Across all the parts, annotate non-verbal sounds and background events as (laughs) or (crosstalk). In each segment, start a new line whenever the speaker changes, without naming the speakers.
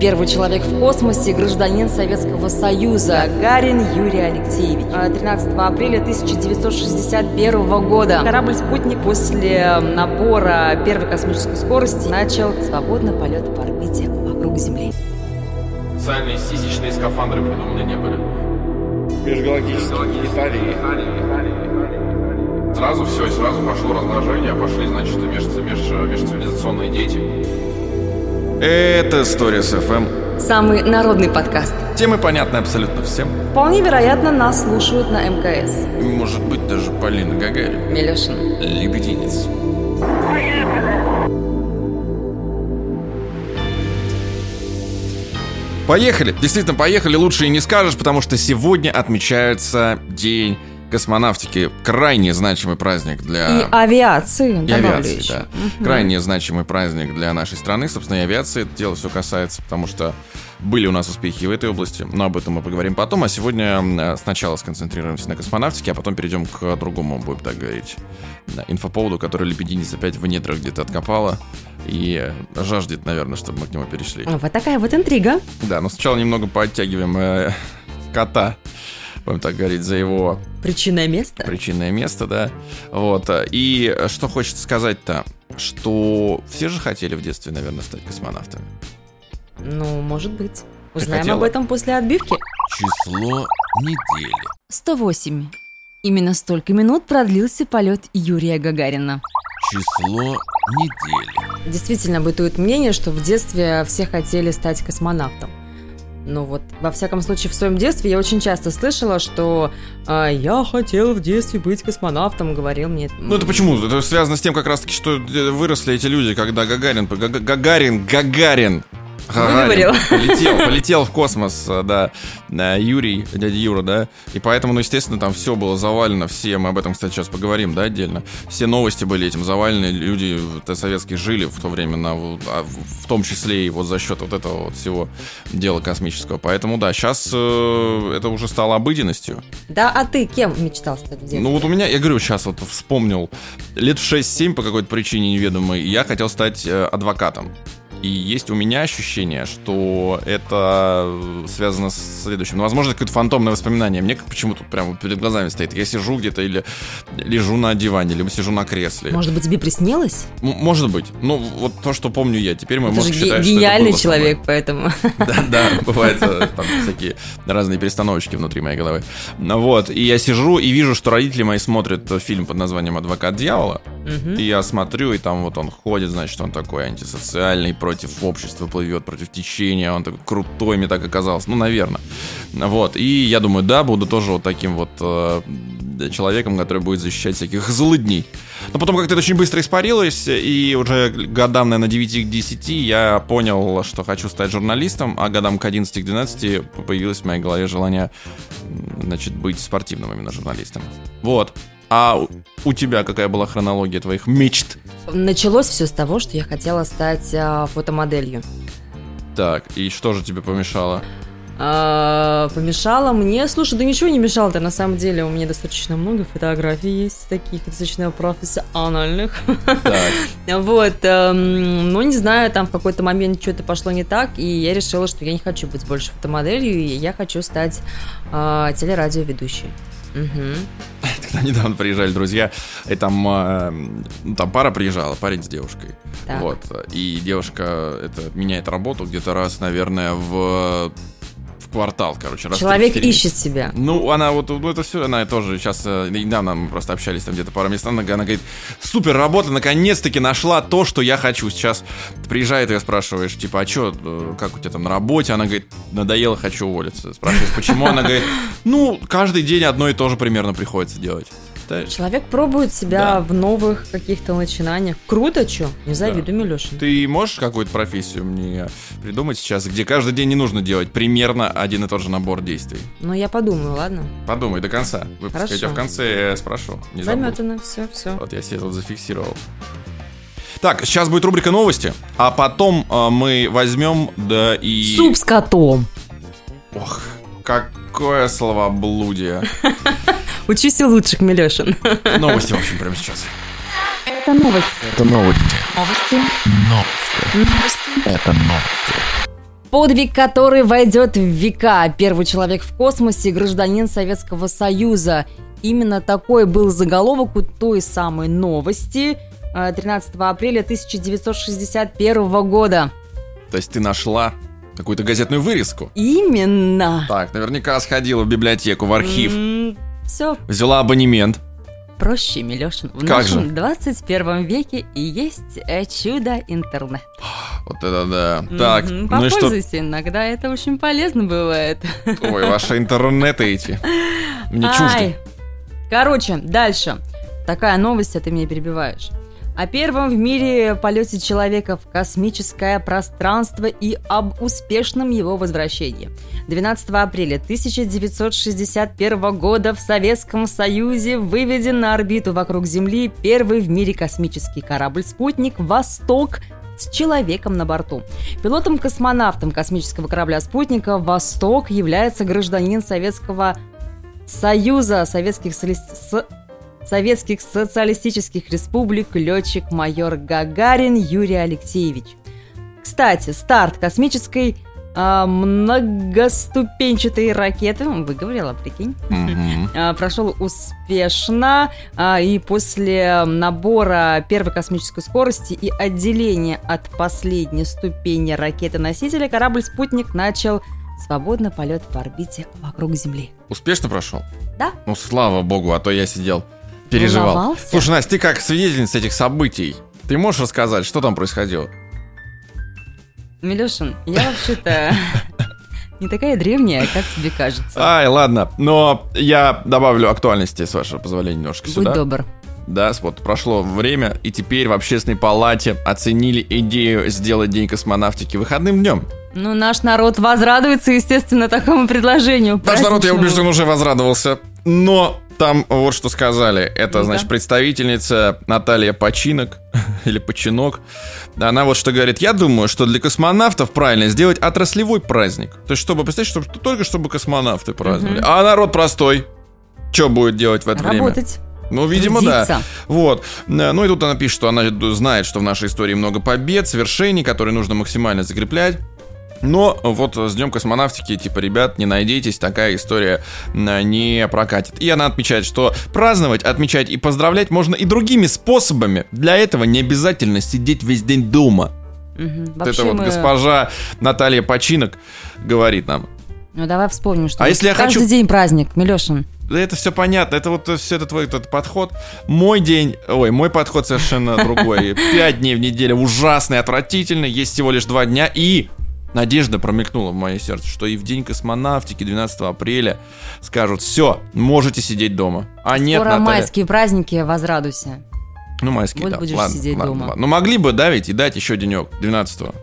Первый человек в космосе, гражданин Советского Союза, Гарин Юрий Алексеевич. 13 а, апреля 1961 года корабль «Спутник» после набора первой космической скорости начал свободный полет по орбите вокруг Земли.
Специальные сисечные скафандры придуманы не были.
Межгалактические Италии.
Сразу все, и сразу пошло размножение, пошли, значит, меж, меж, межцивилизационные дети.
Это Stories FM.
Самый народный подкаст.
Темы понятны абсолютно всем.
Вполне вероятно, нас слушают на МКС.
Может быть, даже Полина Гагарин.
Милешин.
Лебединец. Поехали! Действительно, поехали, лучше и не скажешь, потому что сегодня отмечается День космонавтики крайне значимый праздник для...
И авиации,
и авиации, да. Угу. Крайне значимый праздник для нашей страны. Собственно, и авиации это дело все касается, потому что были у нас успехи в этой области, но об этом мы поговорим потом. А сегодня сначала сконцентрируемся на космонавтике, а потом перейдем к другому, будем так говорить, инфоповоду, который Лебединец опять в недрах где-то откопала и жаждет, наверное, чтобы мы к нему перешли.
Вот такая вот интрига.
Да, но сначала немного подтягиваем э, кота будем так говорить, за его...
Причинное место?
Причинное место, да. Вот. И что хочется сказать-то, что все же хотели в детстве, наверное, стать космонавтами.
Ну, может быть. Узнаем об этом после отбивки.
Число недели.
108. Именно столько минут продлился полет Юрия Гагарина.
Число недели.
Действительно бытует мнение, что в детстве все хотели стать космонавтом. Ну вот, во всяком случае, в своем детстве я очень часто слышала, что э, я хотел в детстве быть космонавтом, говорил мне.
Ну это почему? Это связано с тем, как раз таки, что выросли эти люди, когда Гагарин, Гагарин, Гагарин
Выговорил.
Полетел, полетел в космос, да, Юрий, дядя Юра, да, и поэтому, ну, естественно, там все было завалено, все, мы об этом, кстати, сейчас поговорим, да, отдельно, все новости были этим завалены, люди советские жили в то время, на, а, в том числе и вот за счет вот этого вот всего дела космического, поэтому, да, сейчас э, это уже стало обыденностью.
Да, а ты кем мечтал стать в детстве?
Ну, вот у меня, я говорю, сейчас вот вспомнил, лет в 6-7 по какой-то причине неведомой, я хотел стать э, адвокатом. И есть у меня ощущение, что это связано с следующим. Ну, возможно, какое-то фантомное воспоминание. Мне как почему-то прямо перед глазами стоит. Я сижу где-то или лежу на диване, либо сижу на кресле.
Может быть, тебе приснилось?
М- может быть. Ну, вот то, что помню я. Теперь мы, можем
считать, что гениальный человек, поэтому. (laughs)
Да, да, (laughs) бывают э, там всякие разные перестановочки внутри моей головы. Ну Вот. И я сижу и вижу, что родители мои смотрят фильм под названием «Адвокат дьявола». И я смотрю, и там вот он ходит, значит, он такой антисоциальный, против общества плывет, против течения, он такой крутой, мне так оказалось, ну, наверное. Вот, и я думаю, да, буду тоже вот таким вот э, человеком, который будет защищать всяких злыдней. Но потом как-то это очень быстро испарилось, и уже годам, наверное, 9 к 10 я понял, что хочу стать журналистом, а годам к 11 к 12 появилось в моей голове желание, значит, быть спортивным именно журналистом. Вот. А у тебя какая была хронология твоих мечт?
Началось все с того, что я хотела стать а, фотомоделью.
Так, и что же тебе помешало?
А, помешало мне. Слушай, да ничего не мешало-то. На самом деле у меня достаточно много фотографий есть таких достаточно профессиональных. Так. (laughs) Вот. Эм, ну, не знаю, там в какой-то момент что-то пошло не так, и я решила, что я не хочу быть больше фотомоделью, и я хочу стать э, телерадиоведущей.
Угу. (laughs) Когда недавно приезжали друзья, и там, э, ну, там пара приезжала, парень с девушкой. Так. Вот. И девушка это меняет работу где-то раз, наверное, в квартал, короче.
Человек ищет себя.
Ну, она вот, ну, это все, она тоже сейчас, э, недавно мы просто общались там где-то пару мест, она, она говорит, супер работа, наконец-таки нашла то, что я хочу. Сейчас приезжает, я спрашиваешь, типа, а что, э, как у тебя там на работе? Она говорит, надоело, хочу уволиться. Спрашиваешь, почему? Она говорит, ну, каждый день одно и то же примерно приходится делать
считаешь? Человек пробует себя да. в новых каких-то начинаниях. Круто, что? Не завидую, да. Милешин.
Ты можешь какую-то профессию мне придумать сейчас, где каждый день не нужно делать примерно один и тот же набор действий?
Ну, я подумаю, ладно?
Подумай до конца. Выпуска. Хорошо. Я тебя в конце спрошу.
Не Заметано, все, все.
Вот я себе тут зафиксировал. Так, сейчас будет рубрика новости, а потом э, мы возьмем, да и...
Суп с котом.
Ох, какое словоблудие. (laughs)
Учись у лучших, Милешин.
Новости, в общем, прямо сейчас.
Это новости.
Это новости.
Новости.
Новости.
Новости.
Это новости.
Подвиг, который войдет в века. Первый человек в космосе, гражданин Советского Союза. Именно такой был заголовок у той самой новости 13 э, апреля 1961 года.
То есть ты нашла какую-то газетную вырезку?
Именно.
Так, наверняка сходила в библиотеку, в архив. Mm,
все.
Взяла абонемент.
Проще, Милешин. В как нашем же? 21 веке и есть э, чудо интернет.
Вот это да. Mm-hmm. Так,
ну и что? иногда, это очень полезно бывает.
Ой, ваши интернеты эти. Мне чужды.
Короче, дальше. Такая новость, а ты меня перебиваешь о первом в мире полете человека в космическое пространство и об успешном его возвращении. 12 апреля 1961 года в Советском Союзе выведен на орбиту вокруг Земли первый в мире космический корабль-спутник «Восток» с человеком на борту. Пилотом-космонавтом космического корабля «Спутника» «Восток» является гражданин Советского Союза Советских Советских Социалистических Республик летчик-майор Гагарин Юрий Алексеевич. Кстати, старт космической а, многоступенчатой ракеты, выговорила, прикинь, mm-hmm. а, прошел успешно, а, и после набора первой космической скорости и отделения от последней ступени ракеты-носителя корабль-спутник начал свободно полет по орбите вокруг Земли.
Успешно прошел?
Да.
Ну, слава богу, а то я сидел переживал. Волновался? Слушай, Настя, ты как свидетельница этих событий, ты можешь рассказать, что там происходило?
Милешин, я вообще-то не такая древняя, как тебе кажется.
Ай, ладно, но я добавлю актуальности, с вашего позволения, немножко
Будь
сюда.
Будь добр.
Да, вот прошло время, и теперь в общественной палате оценили идею сделать День космонавтики выходным днем.
Ну, наш народ возрадуется, естественно, такому предложению.
Наш народ, я убежден, уже возрадовался. Но там вот что сказали. Это, ну, значит, представительница Наталья Починок (laughs) или Починок. Она вот что говорит. Я думаю, что для космонавтов правильно сделать отраслевой праздник. То есть, чтобы, представьте, чтобы, только чтобы космонавты праздновали. Угу. А народ простой. Что будет делать в это
Работать.
время? Ну, видимо, Трудиться. да. Вот. Ну и тут она пишет, что она знает, что в нашей истории много побед, свершений, которые нужно максимально закреплять. Но вот с Днем космонавтики, типа, ребят, не надейтесь, такая история не прокатит. И она отмечает, что праздновать, отмечать и поздравлять можно и другими способами. Для этого не обязательно сидеть весь день дома. Угу. Вот это вот мы... госпожа Наталья Починок говорит нам.
Ну давай вспомним, что а если я каждый хочу... день праздник, Милешин.
Да это все понятно, это вот все это твой этот подход. Мой день, ой, мой подход совершенно другой. (laughs) Пять дней в неделю ужасный, отвратительный, есть всего лишь два дня и Надежда промелькнула в мое сердце, что и в день космонавтики 12 апреля скажут, все, можете сидеть дома. А Скоро нет, Наталья...
майские праздники, возрадуйся.
Ну, майские,
вот
да.
будешь
ладно,
сидеть
ладно,
дома.
Ладно. Ну, могли бы, да, ведь и дать еще денек, 12 -го.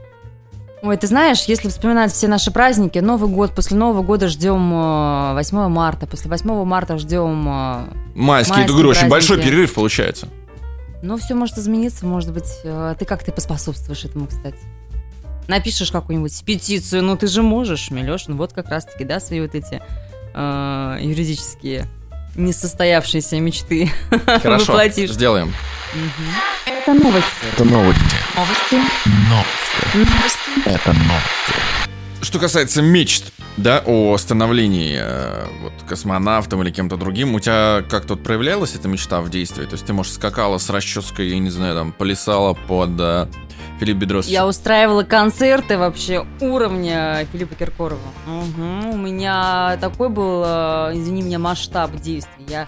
Ой, ты знаешь, если вспоминать все наши праздники, Новый год, после Нового года ждем 8 э, марта, после 8 марта ждем...
Э, майские, майские говорю, очень большой перерыв получается.
Ну, все может измениться, может быть. Э, ты как ты поспособствуешь этому, кстати? Напишешь какую-нибудь петицию, ну ты же можешь, Милеш, ну вот как раз-таки, да, свои вот эти э, юридические несостоявшиеся мечты (laughs)
Хорошо,
воплотишь.
сделаем.
Угу. Это новости.
Это новости.
Новости.
Новости. Новости. Это новости. Что касается мечт, да, о становлении э, вот, космонавтом или кем-то другим, у тебя как тут проявлялась эта мечта в действии? То есть ты, может, скакала с расческой, я не знаю, там, плясала под э, Филипп Бедросович.
Я устраивала концерты вообще уровня Филиппа Киркорова. Угу. У меня такой был, э, извини меня, масштаб действий. Я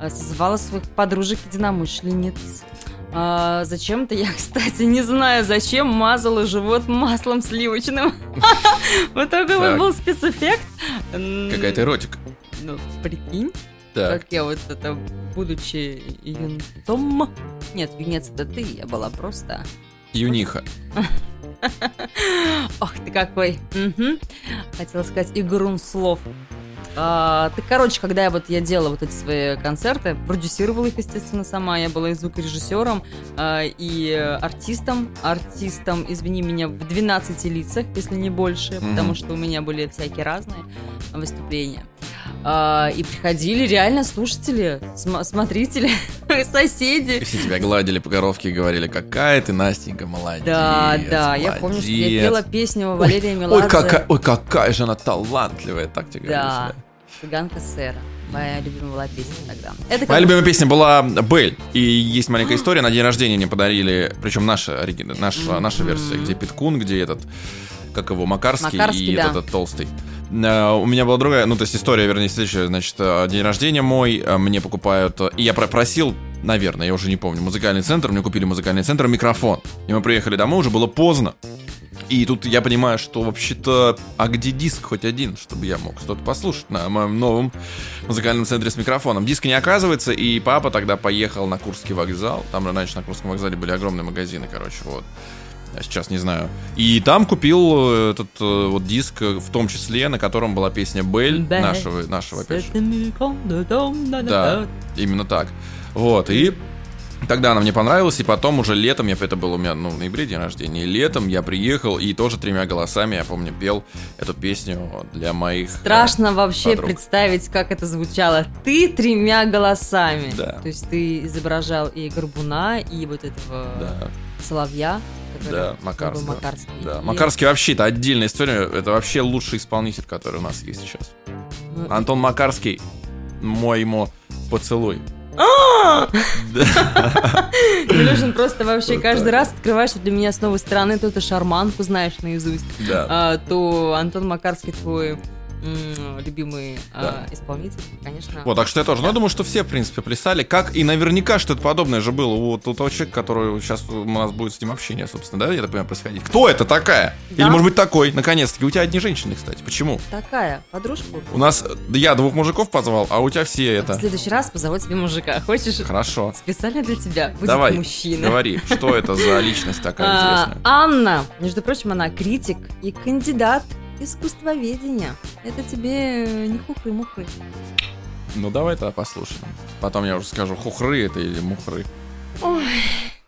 э, созывала своих подружек-единомышленниц. А, зачем-то я, (laughs) кстати, не знаю, зачем мазала живот маслом сливочным. (laughs) Вот такой вот был спецэффект.
Какая-то эротика.
Ну, прикинь. Как я вот это, будучи юнцом... Нет, юнец это ты, я была просто
Юниха. (laughs)
Ох ты какой. Угу. Хотела сказать игрун слов. А, ты, короче, когда я вот я делала вот эти свои концерты, продюсировала их, естественно, сама. Я была и звукорежиссером, а, и артистом. Артистом, извини меня, в 12 лицах, если не больше, mm-hmm. потому что у меня были всякие разные выступления. А, и приходили реально слушатели, см- смотрители. (laughs) соседи.
Все тебя гладили по коровке и говорили, какая ты, Настенька, молодец.
Да, да, я помню, что я пела песню Валерия Меладзе.
Ой, какая, ой, какая же она талантливая, так тебе
Да,
говоришь,
цыганка сэра. Моя любимая была песня тогда. Это
Моя любимая песня была Бель. И есть маленькая история. На день рождения мне подарили, причем наша, наша, наша версия, где Питкун, где этот, как его, Макарский,
Макарский,
и
да.
этот толстый. Э, У меня была другая, ну, то есть история, вернее, следующая. Значит, э, день рождения мой, э, мне покупают... И я про- просил, наверное, я уже не помню, музыкальный центр, мне купили музыкальный центр, микрофон. И мы приехали домой, уже было поздно. И тут я понимаю, что вообще-то, а где диск хоть один, чтобы я мог что-то послушать на моем новом музыкальном центре с микрофоном. Диска не оказывается, и папа тогда поехал на Курский вокзал. Там раньше на Курском вокзале были огромные магазины, короче, вот. А сейчас не знаю. И там купил э, этот э, вот диск, э, в том числе, на котором была песня Бель, нашего, нашего опять же.
Да,
именно так. Вот, и тогда она мне понравилась, и потом уже летом, я, это было у меня, ну, в ноябре день рождения, и летом я приехал и тоже тремя голосами, я помню, пел эту песню для моих... э,
Страшно вообще
подруг.
представить, как это звучало. Ты тремя голосами.
Да.
То есть ты изображал и Горбуна, и вот этого
Да,
Соловья. который
да,
был
Макарского.
Макарский.
Да,
И-
Макарский вообще, это отдельная история, это вообще лучший исполнитель, который у нас есть сейчас.
Ну,
Антон Макарский, мой ему поцелуй.
Илюшин, просто вообще каждый раз открываешь для меня с новой стороны, то ты шарманку знаешь наизусть, а, то Антон Макарский твой любимый а,
Да.
исполнитель, конечно.
Вот, так что я тоже. Ну, я думаю, что все, в принципе, плясали. Как и наверняка что-то подобное же было у, вот у того человека, который сейчас у нас будет с ним общение, собственно, да, я так понимаю, происходить. Кто это такая?
Да.
Или, может быть, такой, наконец-таки. У тебя одни женщины, кстати. Почему?
Такая подружка.
У нас, да я двух мужиков позвал, а у тебя все
В
это.
следующий раз позову тебе мужика. Хочешь?
Хорошо.
Специально для тебя будет
Давай,
мужчина.
говори, что это за личность такая (laughs)
А,
интересная?
Анна, между прочим, она критик и кандидат искусствоведения. Это тебе э, не хухры-мухры.
Ну, давай тогда послушаем. Потом я уже скажу, хухры это или мухры.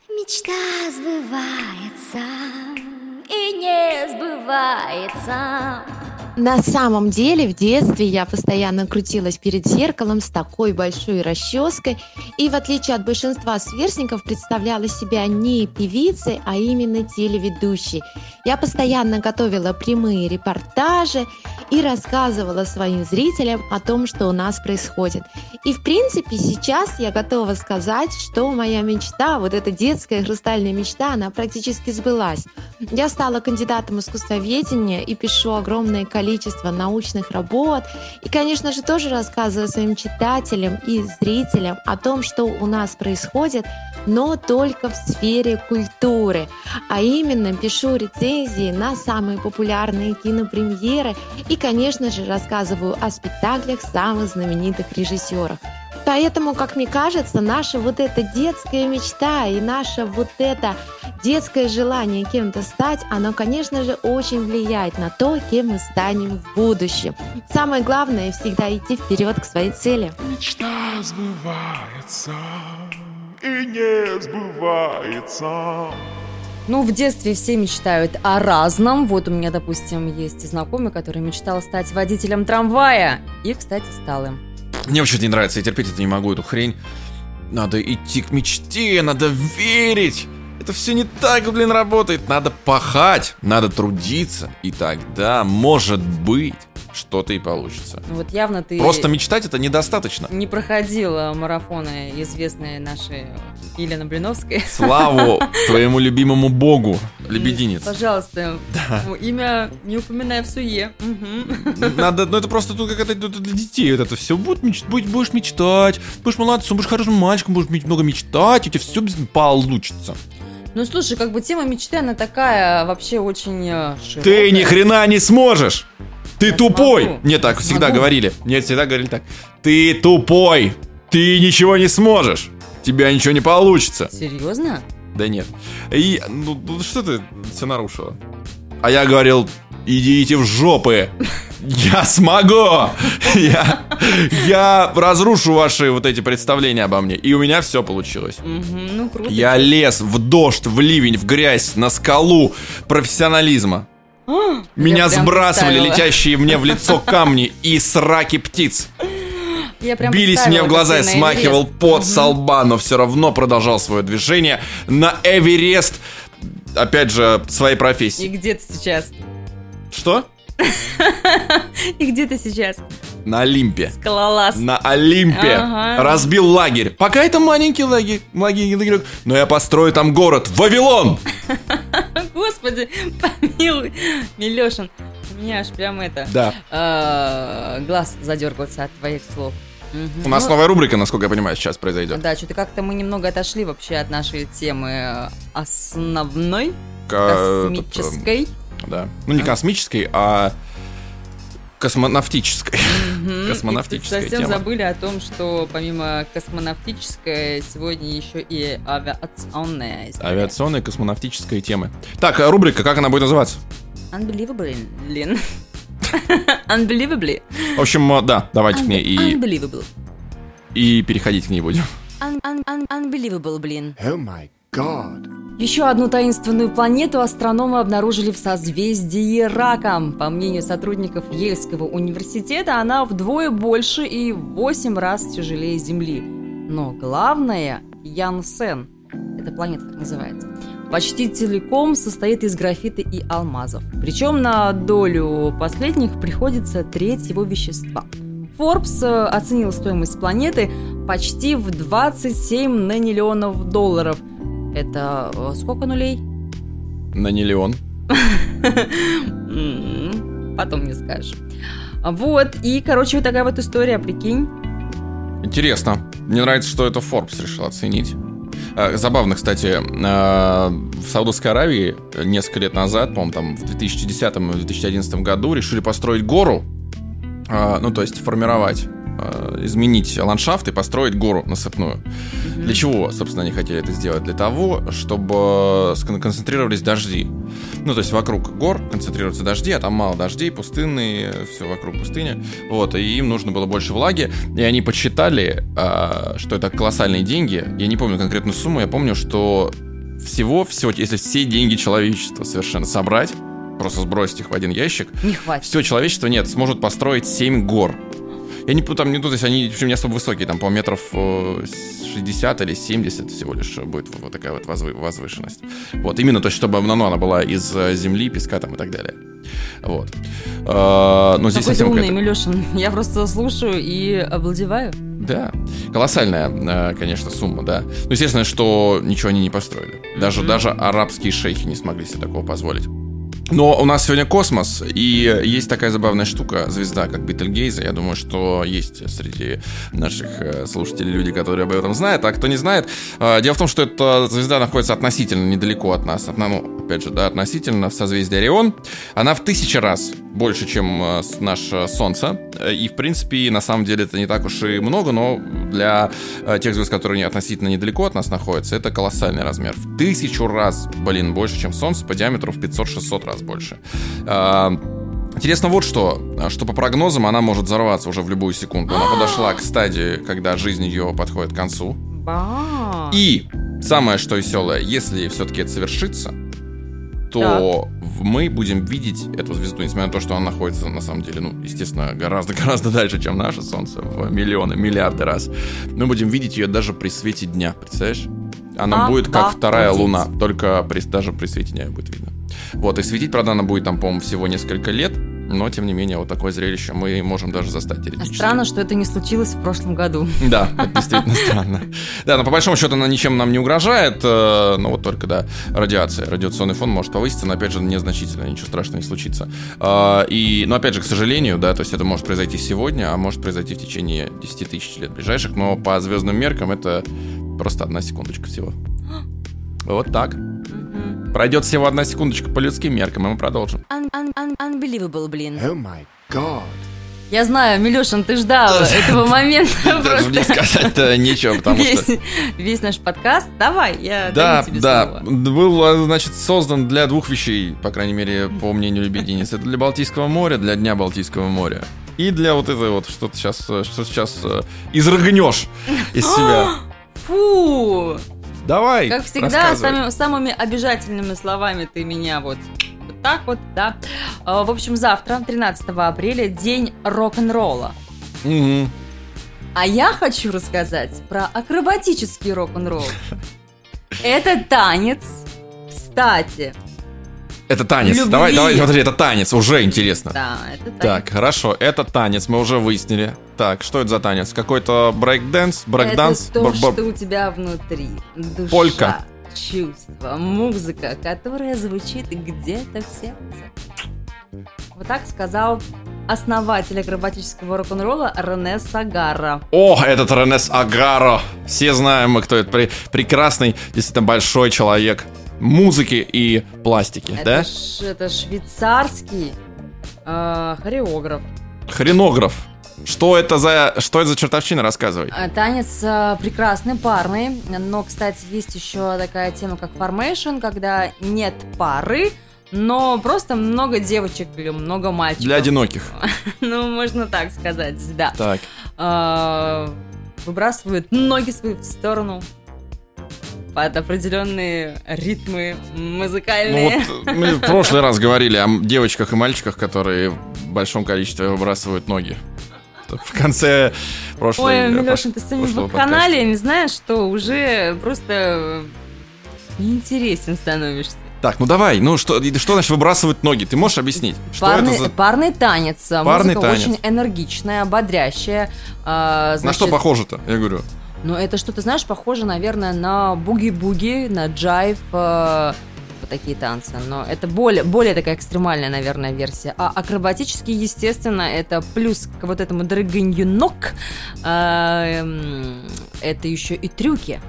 Мечта сбывается и не сбывается.
На самом деле, в детстве я постоянно крутилась перед зеркалом с такой большой расческой и, в отличие от большинства сверстников, представляла себя не певицей, а именно телеведущей. Я постоянно готовила прямые репортажи и рассказывала своим зрителям о том, что у нас происходит. И, в принципе, сейчас я готова сказать, что моя мечта, вот эта детская хрустальная мечта, она практически сбылась. Я стала кандидатом искусствоведения и пишу огромное количество научных работ. И, конечно же, тоже рассказываю своим читателям и зрителям о том, что у нас происходит, но только в сфере культуры. А именно пишу рецензии на самые популярные кинопремьеры и, конечно же, рассказываю о спектаклях самых знаменитых режиссеров. Поэтому, как мне кажется, наша вот эта детская мечта и наше вот это детское желание кем-то стать, оно, конечно же, очень влияет на то, кем мы станем в будущем. Самое главное всегда идти вперед к своей цели.
Мечта сбывается и не сбывается.
Ну, в детстве все мечтают о разном. Вот у меня, допустим, есть знакомый, который мечтал стать водителем трамвая. И, кстати, стал им.
Мне вообще не нравится, я терпеть это не могу, эту хрень. Надо идти к мечте, надо верить. Это все не так, блин, работает. Надо пахать, надо трудиться. И тогда, может быть, что-то и получится.
Вот явно ты
Просто мечтать это недостаточно.
не проходила марафоны известные наши Елена Блиновская. (laughs)
Славу твоему любимому богу, лебединец.
Пожалуйста, ну, имя не упоминай в суе. Мгм.
Надо, ну это просто тут как это для детей вот это все. Будь меч- будь- будешь мечтать, будешь молодцом, будешь хорошим мальчиком, будешь много мечтать, у тебя все получится.
Ну, слушай, как бы тема мечты, она такая вообще очень э, широкая.
Ты ни хрена не сможешь. Ты
Я
тупой.
смогу.
Мне так
Я
всегда
смогу.
говорили. Мне всегда говорили так. Ты тупой. Ты ничего не сможешь. Тебя ничего не получится.
Серьезно?
Да нет. И, ну, ну, что ты все нарушила? А я говорил, идите в жопы. Я смогу! Я, я разрушу ваши вот эти представления обо мне. И у меня все получилось.
Мгм, ну, круто.
Я лез в дождь, в ливень, в грязь, на скалу профессионализма. Меня
прям
сбрасывали летящие мне в лицо (laughs) камни и сраки птиц.
Я прям
бились мне в глаза, я смахивал пот со лба, но все равно продолжал свое движение на Эверест, опять же, своей
И
профессии.
где ты сейчас?
Что?
И где ты сейчас?
На Олимпе.
Скалолаз.
На Олимпе
Ага.
разбил лагерь. Пока это маленький лагерь, лагерь, лагерек, но я построю там город Вавилон. (laughs)
Господи, помилуй. Милешин, у меня аж прям это...
Да.
э, глаз задергался от твоих слов. Мгм.
У нас
Ну,
новая рубрика, насколько я понимаю, сейчас произойдет.
Да, что-то как-то мы немного отошли вообще от нашей темы э, основной,
Ка-
космической.
этот, э, Да. Ну не космической, а космонавтической.
Мгм.
Космонавтическая
И совсем
тема.
забыли о том, что помимо космонавтической, сегодня еще и авиационная история.
Авиационная космонавтическая темы. Так, а рубрика, как она будет называться?
Unbelievably, Лин. (laughs) Unbelievably.
В общем, э, да, давайте к ней и,
Unbelievable.
и переходить к ней будем.
Un- un- un- Unbelievable, блин.
Oh my god.
Еще одну таинственную планету астрономы обнаружили в созвездии Раком. По мнению сотрудников Ельского университета, она вдвое больше и в 8 раз тяжелее Земли. Но главное – Янсен. Эта планета так называется. Почти целиком состоит из графита и алмазов. Причем на долю последних приходится треть его вещества. Forbes э, оценил стоимость планеты почти в 27 наниллионов долларов. Это э, сколько нулей?
На нелеон.
М, Потом мне скажешь. Вот, и, короче, вот такая вот история, прикинь.
Интересно. Мне нравится, что это Forbes решил оценить. Э, Забавно, кстати, э, в Саудовской Аравии несколько лет назад, по-моему, там в 2010-2011 году решили построить гору, ну, то есть формировать, изменить ландшафт и построить гору насыпную. Для чего, собственно, они хотели это сделать? Для того, чтобы скон- концентрировались дожди. Ну, то есть вокруг гор концентрируются дожди, а там мало дождей, пустынные, все вокруг пустыня. Вот, и им нужно было больше влаги. И они подсчитали, что это колоссальные деньги. Я не помню конкретную сумму, я помню, что всего, всего, если все деньги человечества совершенно собрать, просто сбросить их в один ящик,
Не хватит.
все человечество, нет, сможет построить 7 гор. Я не там не то есть они причем не особо высокие, там, по метров э, 60 или 70 всего лишь будет вот такая вот возвы- возвышенность. Вот, именно то, есть, чтобы ну, она была из э, земли, песка там и так далее. Вот. Э, Но здесь
Какой
совсем
умный, Милешин. Я просто слушаю и обалдеваю.
Да, колоссальная, э, конечно, сумма, да. Ну, естественно, что ничего они не построили. Даже, даже арабские шейхи не смогли себе такого позволить. Но у нас сегодня космос, и есть такая забавная штука, звезда, как Битлгейза. Я думаю, что есть среди наших э, слушателей люди, которые об этом знают. А кто не знает, э, дело в том, что эта звезда находится относительно недалеко от нас. От, ну, опять же, да, относительно в созвездии Орион. Она в тысячи раз больше, чем э, наше Солнце. Э, И, в принципе, на самом деле это не так уж и много, но для э, тех звезд, которые не- относительно недалеко от нас находятся, это колоссальный размер. В тысячу раз, блин, больше, чем Солнце, по диаметру в 500-600 раз больше. Интересно вот что, что по прогнозам она может взорваться уже в любую секунду. Она подошла к стадии, когда жизнь ее подходит к концу. И самое что веселое, если все-таки это совершится, то в- мы будем видеть эту звезду, несмотря на то, что она находится, на самом деле, ну, естественно, гораздо-гораздо (laughs) дальше, чем наше Солнце, в миллионы, миллиарды раз. Мы будем видеть ее даже при свете дня, представляешь? Она будет как вторая
Обалдеть.
луна, только при, даже при свете дня её будет видно. Вот, и светить, правда, она будет там, по-моему, всего несколько лет, но, тем не менее, вот такое зрелище мы можем даже застать
А
теоретически.
Странно, что это не случилось в прошлом году.
Да, это действительно странно. Да, но по большому счету она ничем нам не угрожает, э, ну вот только, да, радиация, радиационный фон может повыситься, но, опять же, незначительно, ничего страшного не случится. А, И, но, опять же, к сожалению, да, то есть это может произойти сегодня, а может произойти в течение 10 тысяч лет ближайших, но по звездным меркам это просто одна секундочка всего. Вот так. Пройдет всего одна секундочка по людским меркам, и мы продолжим.
Un- un- un- Unbelievable, блин.
Oh my god.
Я знаю, Милешин, ты ждал этого момента (laughs)
Даже мне
просто.
сказать-то (laughs) нечего, потому что...
Весь, наш подкаст. Давай, я
Да, да, был, а, значит, создан для двух вещей, по крайней мере, по мнению Лебединец. Это для Балтийского моря, для Дня Балтийского моря. И для вот этой вот, что ты сейчас, э, что сейчас э, изрыгнешь из (gasps) себя.
Фу!
Давай,
Как всегда, самыми, самыми обижательными словами ты меня вот так вот, да. А, В общем, завтра, 13 апреля, день рок-н-ролла.
Мгм.
А я хочу рассказать про акробатический рок-н-ролл. Это танец. Кстати,
Это танец.
Любви.
Давай, давай, смотри, это танец, уже интересно.
да, это танец.
Так, хорошо, это танец, мы уже выяснили. Так, что это за танец? Какой-то брейк-дэнс, брейк-данс?
Это то, что у тебя внутри. Душа,
Полька.
чувство, музыка, которая звучит где-то в сердце. Вот так сказал основатель акробатического рок-н-ролла Рене Сагара.
О, этот Рене Сагара. Все знаем мы, кто это. Пре- прекрасный, действительно большой человек музыки и пластики,
Это,
да?
ш- это швейцарский э, хореограф.
Хренограф. Что это за, что это за чертовщина, рассказывай.
А, Танец э, прекрасный, парный, но, кстати, есть еще такая тема, как формейшн, когда нет пары, но просто много девочек или много мальчиков.
Для одиноких. (laughs)
Ну, можно так сказать, да.
Так,
А, Выбрасывают ноги свои в сторону под определенные ритмы
ну
музыкальные.
вот мы в прошлый раз говорили о девочках и мальчиках, которые в большом количестве выбрасывают ноги. В конце прошлой...
Ой, Милешин, ты сегодня
прошлого
в канале, не знаешь, что уже просто неинтересен становишься.
Так, ну давай, ну что, что значит выбрасывают ноги? Ты можешь объяснить? Что
парный,
это за...
парный танец.
Парный
Музыка
танец.
очень энергичная, бодрящая. а,
На
значит,
что похоже-то? Я говорю.
Ну, это что-то, знаешь, похоже, наверное, на буги-буги, на джайв, э, вот такие танцы. Но это более, более такая экстремальная, наверное, версия. А акробатический, естественно, это плюс к вот этому дрыганью ног. э, эм, это еще и трюки.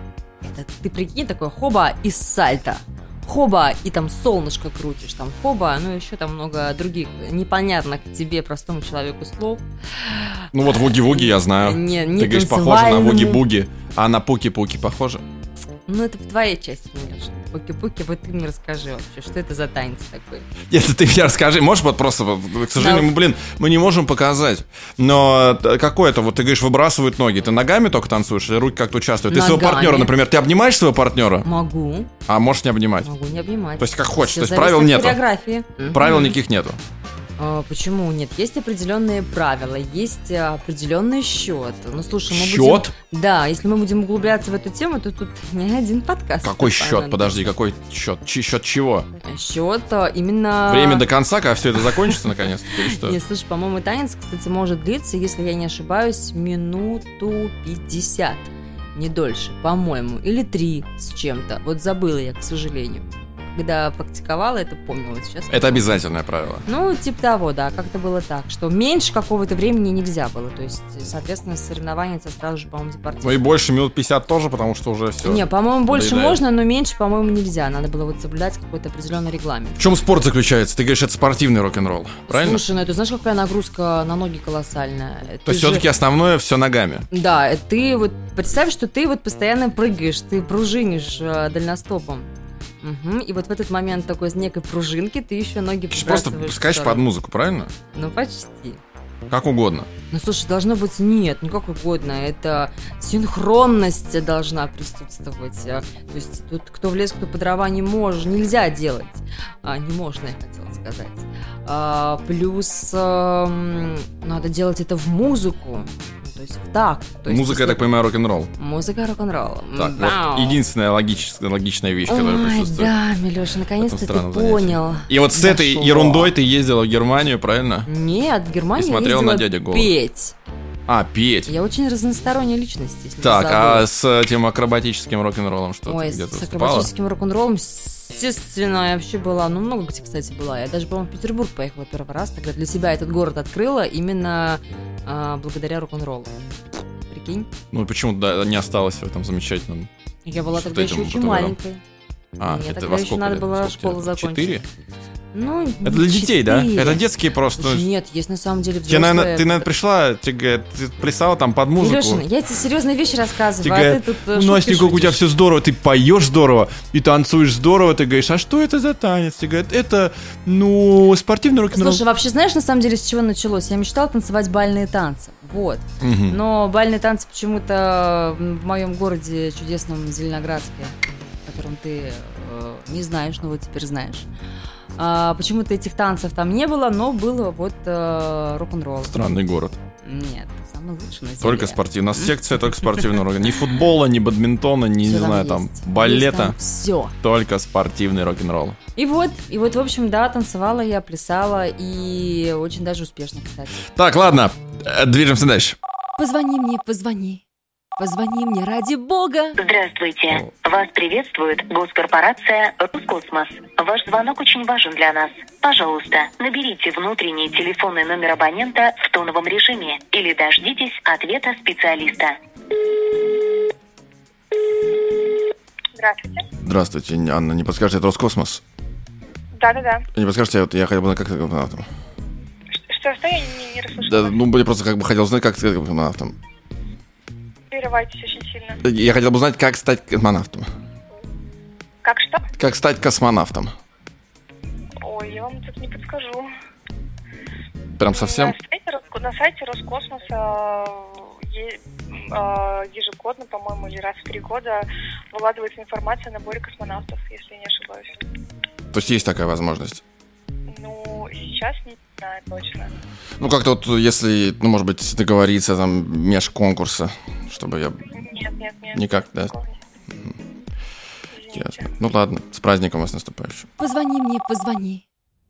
Это, ты прикинь, такое хоба и сальто. Хоба, и там солнышко крутишь, там хоба, ну еще там много других непонятных тебе, простому человеку слов.
Ну вот вуги-вуги я знаю.
Не, не
Ты говоришь, похоже на вуги-буги, а на пуки-пуки похоже?
Ну, это в твоей части, Миша. Пуки-пуки, вот ты мне расскажи вообще, что это за танец такой?
Нет, ты мне расскажи, можешь вот просто, к сожалению,
Да.
мы, блин, мы не можем показать. Но э, какое это, вот ты говоришь, выбрасывают ноги, ты ногами только танцуешь или руки как-то участвуют? Ты своего
Ногами.
партнера, например, ты обнимаешь своего партнера,
Могу,
а можешь не обнимать?
могу не обнимать.
То есть как хочешь,
Всё
то есть правил нету. Правил никаких нету.
А, почему нет? Есть определенные правила, есть э, определенный счет. Ну, слушай, мы
Счет?
будем... Да, если мы будем углубляться в эту тему, то тут (laughs) не один подкаст.
Какой счет? Подожди, какой счет? Чи- Счет чего?
Счет а, именно...
Время до конца, когда все это закончится наконец-то? Или что?
Не, слушай, по-моему, танец, кстати, может длиться, если я не ошибаюсь, минуту 50. Не дольше, по-моему. Или три с чем-то. Вот забыла я, к сожалению. Когда практиковала, это помнила сейчас.
Это обязательное правило.
Ну, типа того, да, как-то было так, что меньше какого-то времени нельзя было. То есть, соответственно, соревнования тебя сразу же, по-моему,
Ну и
депортировали.
больше минут 50 тоже, потому что уже все.
Не, по-моему, больше
надоедает.
можно, но меньше, по-моему, нельзя. Надо было вот соблюдать какой-то определенный регламент.
В чем спорт заключается? Ты говоришь, это спортивный рок-н-ролл, правильно?
Слушай, ну это знаешь, какая нагрузка на ноги колоссальная?
То есть все-таки основное все ногами.
Да, ты вот представь, что ты вот постоянно прыгаешь, ты пружинишь э, дальностопом. Мгм, И вот в этот момент такой с некой пружинки ты еще ноги
Ты просто скачешь под музыку, правильно?
Ну, почти.
Как угодно.
Ну, слушай, должно быть нет, не как угодно. Это синхронность должна присутствовать. А, То есть тут кто в лес, кто по дрова не может, нельзя делать. А, не можно, я хотела сказать. А, плюс эм, надо делать это в музыку. То есть в такт. То есть,
Музыка, я так понимаю, рок-н-ролл.
Музыка рок-н-ролла.
Так, вот единственная логическая, логичная вещь, которая
Ой,
присутствует.
да, Милеша, наконец-то ты
занятии.
понял.
И вот с этой
Дошло.
ерундой ты ездила в Германию, правильно?
Нет, в Германии
И смотрел
ездила
на «Дядя Голубь».
петь.
А, петь.
Я очень разносторонняя личность, если
Так, а с этим акробатическим рок-н-роллом что?
Ой, с, с акробатическим рок-н-роллом, естественно, я вообще была, ну, много где, кстати, была. Я даже, по-моему, в Петербург поехала первый раз, тогда для себя этот город открыла именно а, благодаря рок-н-роллу. Прикинь?
Ну, почему да, не осталось в этом замечательном?
Я была тогда еще очень маленькой.
А,
Мне
это
тогда
во
еще надо было школу закончить.
Четыре?
Ну,
Это для детей, да?
четыре.
Это детские просто.
Слушай,
ну,
нет, есть на самом деле
Тебе,
взрослые.
наверное, ты, наверное, пришла, тебе говорят, ты плясала там под музыку.
Илюшин, я тебе серьезные вещи рассказываю,
Тебе
а
говорят,
ты тут э,
ну,
шутки
Настя, как у тебя все здорово, ты поешь здорово и танцуешь здорово, ты говоришь, а что это за танец? Тебе говорят, это, ну, спортивный рок-н-ролл.
Слушай, вообще знаешь, на самом деле, с чего началось? Я мечтала танцевать бальные танцы. Вот.
Мгм.
Но бальные танцы почему-то в моем городе чудесном Зеленоградске, о котором ты э, не знаешь, но вот теперь знаешь. А, почему-то этих танцев там не было, но было вот э, рок-н-ролл.
Странный город.
Нет, самый лучший на земле.
Только спортивный. У нас секция только спортивного рок Ни футбола, ни бадминтона, ни, не знаю, там, балета.
Все.
Только спортивный рок-н-ролл.
И вот, и вот, в общем, да, танцевала я, плясала, и очень даже успешно, кстати.
Так, ладно, э, движемся дальше.
Позвони мне, позвони. Позвони мне ради бога.
Здравствуйте. Вас приветствует госкорпорация «Роскосмос». Ваш звонок очень важен для нас. Пожалуйста, наберите внутренний телефонный номер абонента в тоновом режиме или дождитесь ответа специалиста.
Здравствуйте.
Здравствуйте, Анна, не подскажете, это Роскосмос?
Да-да-да.
Не подскажете, вот я хотел бы, как это,
Что, что я не, не расслышала?
да, ну, я просто как бы хотел узнать, как стать космонавтом.
Прерывайтесь очень сильно.
Я хотел бы узнать, как стать космонавтом.
Как что?
Как стать космонавтом.
Ой, я вам тут не подскажу.
Прям совсем?
На сайте, на сайте Роскосмоса е- а, ежегодно, по-моему, или раз в три года выкладывается информация о наборе космонавтов, если я не ошибаюсь.
То есть есть такая возможность?
Ну, сейчас не знаю точно.
Ну, как-то вот, если, ну, может быть, договориться там межконкурса, чтобы я...
Нет, нет, нет.
Никак, да? Ясно. Ну, ладно, с праздником вас наступающим.
Позвони мне, позвони.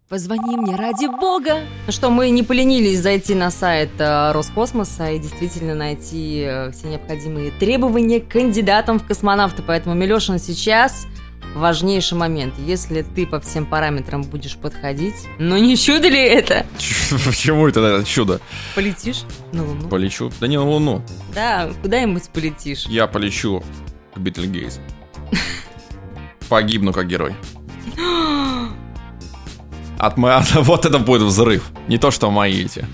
Позвони мне ради бога. Ну что, мы не поленились зайти на сайт э, Роскосмоса и действительно найти э, все необходимые требования к кандидатам в космонавты. Поэтому, Милешин, сейчас важнейший момент. Если ты по всем параметрам будешь подходить, ну не чудо ли это? (laughs)
Почему это чудо?
Полетишь на Луну?
Полечу? Да не на Луну.
Да, куда-нибудь полетишь.
Я полечу к Битлгейз. Погибну как герой. (gasps) От мо- (laughs) Вот это будет взрыв. Не то, что мои эти.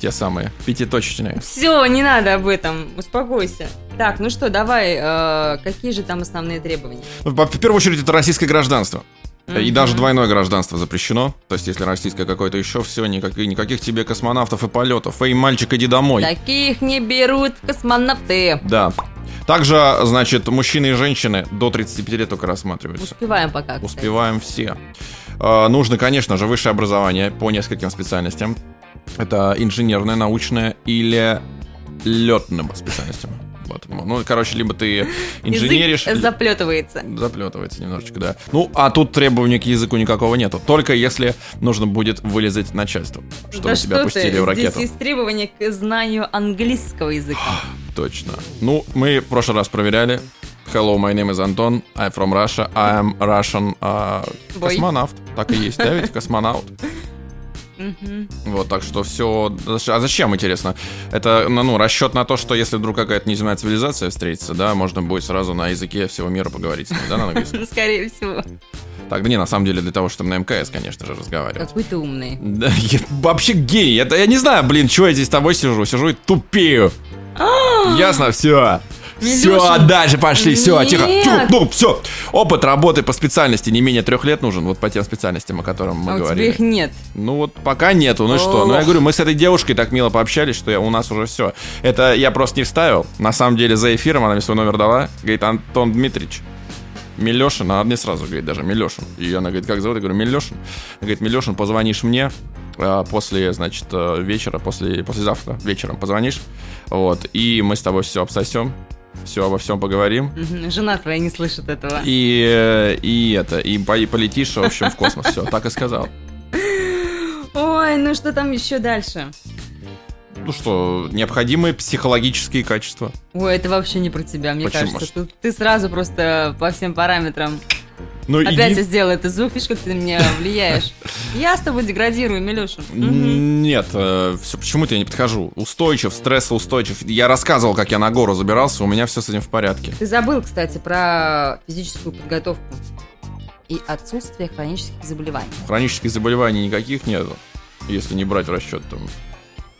Те самые. Пятиточечные.
Все, не надо об этом, успокойся. Так, ну что, давай, э, какие же там основные требования?
Ну, В первую очередь, это российское гражданство. И
Мгм.
даже двойное гражданство запрещено. То есть, если российское какое-то еще, все, никаких, никаких тебе космонавтов и полетов. Эй, мальчик, иди домой.
Таких не берут космонавты.
Да. Также, значит, мужчины и женщины до 35 лет только рассматриваются.
Успеваем пока. кстати.
Успеваем все. Э, Нужно, конечно же, высшее образование по нескольким специальностям. Это инженерное, научное или летным специальностям. Вот. Ну, короче, либо ты инженеришь...
Язык заплетывается.
Заплетывается немножечко, да. Ну, а тут требований к языку никакого нету. Только если нужно будет вылезать начальству, чтобы
да
тебя
что
пустили
ты,
в ракету.
Здесь есть требования к знанию английского языка. (gasps)
Точно. Ну, мы в прошлый раз проверяли. Hello, my name is Anton. I'm from Russia. I am Russian uh, космонавт. Так и есть, (laughs) да, ведь космонавт.
Мгм.
Вот, так что все. А зачем, интересно? Это, ну, ну, расчет на то, что если вдруг какая-то неземная цивилизация встретится, да, можно будет сразу на языке всего мира поговорить с ней, да, на английском. (laughs)
Скорее всего.
Так, да не, на самом деле, для того, чтобы на МКС, конечно же, разговаривать.
Какой ты умный.
Да, (laughs) я вообще гений. Это я не знаю, блин, чего я здесь с тобой сижу. Сижу и тупею. Ясно, все. Все,
Милюша,
дальше пошли, все, тихо.
нет.
Тихо, Ну, все. Опыт работы по специальности не менее трех лет нужен, вот по тем специальностям, о которых мы
А у тебя
говорили.
их нет.
Ну вот пока нету, ну и что? Ну я говорю, мы с этой девушкой так мило пообщались, что я, у нас уже все. Это я просто не вставил. На самом деле за эфиром она мне свой номер дала. Говорит, Антон Дмитриевич, Милешин, а мне сразу говорит даже Милешин. И она говорит, как зовут? Я говорю, Милешин. Она говорит, Милешин, позвонишь мне а, после, значит, э, вечера, после, послезавтра вечером позвонишь. Вот, и мы с тобой все обсосем, все обо всем поговорим.
Жена твоя не слышит этого.
И, и это, и, и полетишь, в общем, в космос. Все, так и сказал.
Ой, ну что там еще дальше?
Ну что, необходимые психологические качества.
Ой, это вообще не про тебя, мне
Почему?
кажется. Тут ты сразу просто по всем параметрам
Ну,
опять
иди-
я сделала этот звук, видишь, как ты на меня влияешь. Я с тобой деградирую, Милюша.
Нет, все, почему-то я не подхожу. Устойчив, стрессоустойчив. Я рассказывал, как я на гору забирался, у меня все с этим в порядке.
Ты забыл, кстати, про физическую подготовку и отсутствие хронических заболеваний.
Хронических заболеваний никаких нету, если не брать в расчет там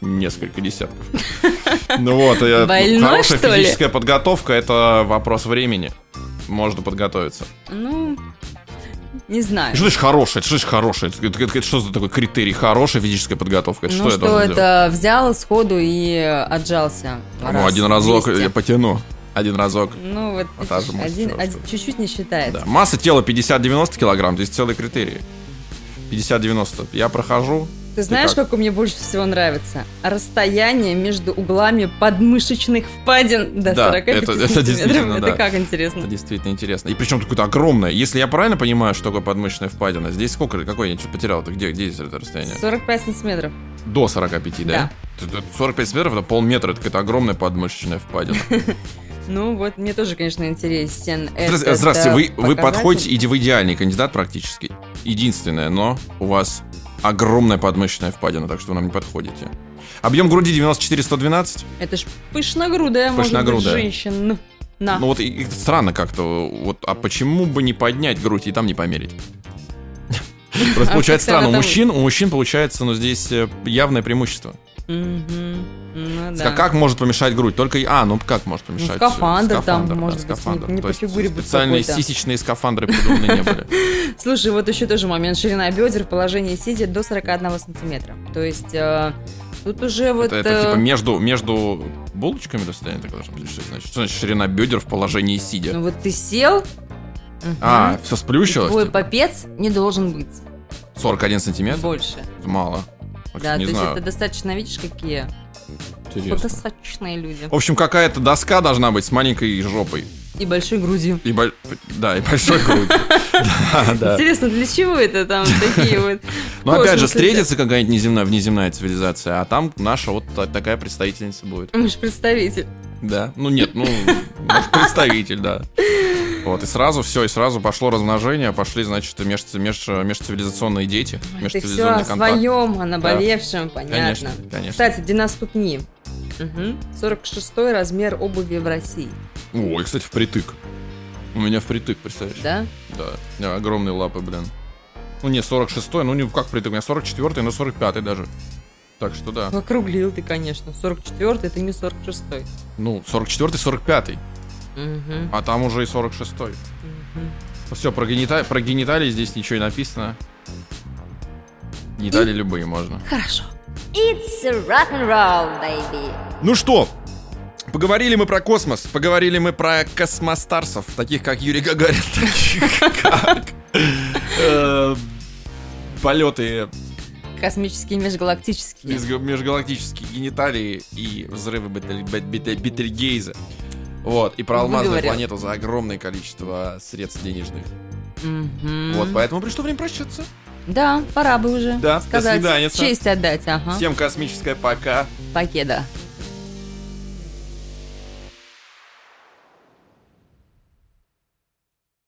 несколько десятков. (laughs) Ну вот, э, хорошая физическая подготовка это вопрос времени. Можно подготовиться.
Ну, не знаю.
Что значит хорошая? Это Что значит хорошая? Это, это- это что за такой критерий? Хорошая физическая подготовка? Это
ну
что
что
должен делать?
это, взял сходу и отжался.
Ну,
раз
один разок
200.
я потяну. Один разок.
Ну вот,
Вот отжмусь
один,
просто.
один- чуть-чуть не считается.
Да. Масса тела 50-90 килограмм, здесь целый критерий. 50-90. Я прохожу.
Ты знаешь,
как?
какое мне больше всего нравится? Расстояние между углами подмышечных впадин до
Да,
45
это- это
сантиметров.
действительно,
Это
да.
как интересно.
Это действительно интересно. И причем какое-то огромное. Если я правильно понимаю, что такое подмышечная впадина, здесь сколько, какое я что потерял? Это где, где здесь это расстояние?
45 сантиметров.
До 45, да? Это 45 метров, это полметра, это какая-то огромная подмышечная впадина. (laughs)
Ну вот, мне тоже, конечно, интересен
Здравствуйте, здравствуйте,
э,
вы, вы
показатель.
подходите, иди вы идеальный кандидат практически. Единственное, но у вас огромная подмышечная впадина, так что вы нам не подходите. Объем груди 94-112.
Это ж пышногрудая, может быть,
Пышногрудая.
женщина. На.
Ну вот и, и странно как-то. Вот, а почему бы не поднять грудь и там не померить? (laughs) Просто
А
получается странно. У мужчин, у мужчин получается, ну здесь э, явное преимущество.
Ну да.
Как- может помешать грудь? Только и- а, ну как может помешать? э,
скафандр там,
да,
может быть,
скафандр.
не- не
То
по фигуре
Специальные сисечные скафандры придуманы не были. (laughs)
Слушай, вот еще тоже момент. Ширина бедер в положении сидя до 41 сантиметра. То есть э, тут уже вот...
Это,
э,
типа между, между булочками расстояние так должно быть? Что значит? Что значит ширина бедер в положении сидя?
Ну вот ты сел, мгм,
а, все
и
сплющилось?
твой
типа?
попец не должен быть
41 сантиметр?
больше.
Это мало.
Да,
не
то есть
знаю.
это достаточно, видишь, какие
Интересно.
фотосочные люди.
В общем, какая-то доска должна быть с маленькой жопой.
И большой грудью.
И боль- Да, и большой грудь. (laughs) Да, да.
Интересно, для чего это там такие вот...
Ну, опять же, встретится какая-нибудь неземная, внеземная цивилизация, а там наша вот та- такая представительница будет.
Мы же представитель.
Да. Ну, нет, ну, представитель, да. Вот, и сразу все, и сразу пошло размножение, пошли, значит, меж, меж- межцивилизационные дети,
Ты все
межцивилизационный
о
контакт.
своем, о наболевшем, понятно.
Конечно, конечно.
Кстати, длина ступни. Мгм. 46 размер обуви в России.
Ой, кстати, впритык. У меня впритык, представляешь?
Да?
Да. Меня огромные лапы, блин. Ну, не 46-й, ну, не как впритык, у меня 44-й, но 45-й даже. Так что да.
Округлил ты, конечно. 44 это не 46
Ну, 44-й, 45-й.
Мгм.
А там уже и 46-й.
Мгм.
Все, про, генита- про гениталии здесь ничего не написано. Гениталии любые можно.
Хорошо.
It's a rock and roll, baby.
Ну что, поговорили мы про космос, поговорили мы про космостарсов, таких как Юрий Гагарин, (laughs) таких как э, полеты
Космические межгалактические.
меж- межгалактические гениталии и взрывы Бетель- Бет- Бете- Бетельгейза. Вот, и про алмазную
Выговорил.
планету за огромное количество средств денежных. Вот, поэтому пришло время прощаться.
Да, пора бы уже
Да, до
сказать.
свиданица.
Честь отдать, ага.
Всем космическое пока.
Покеда.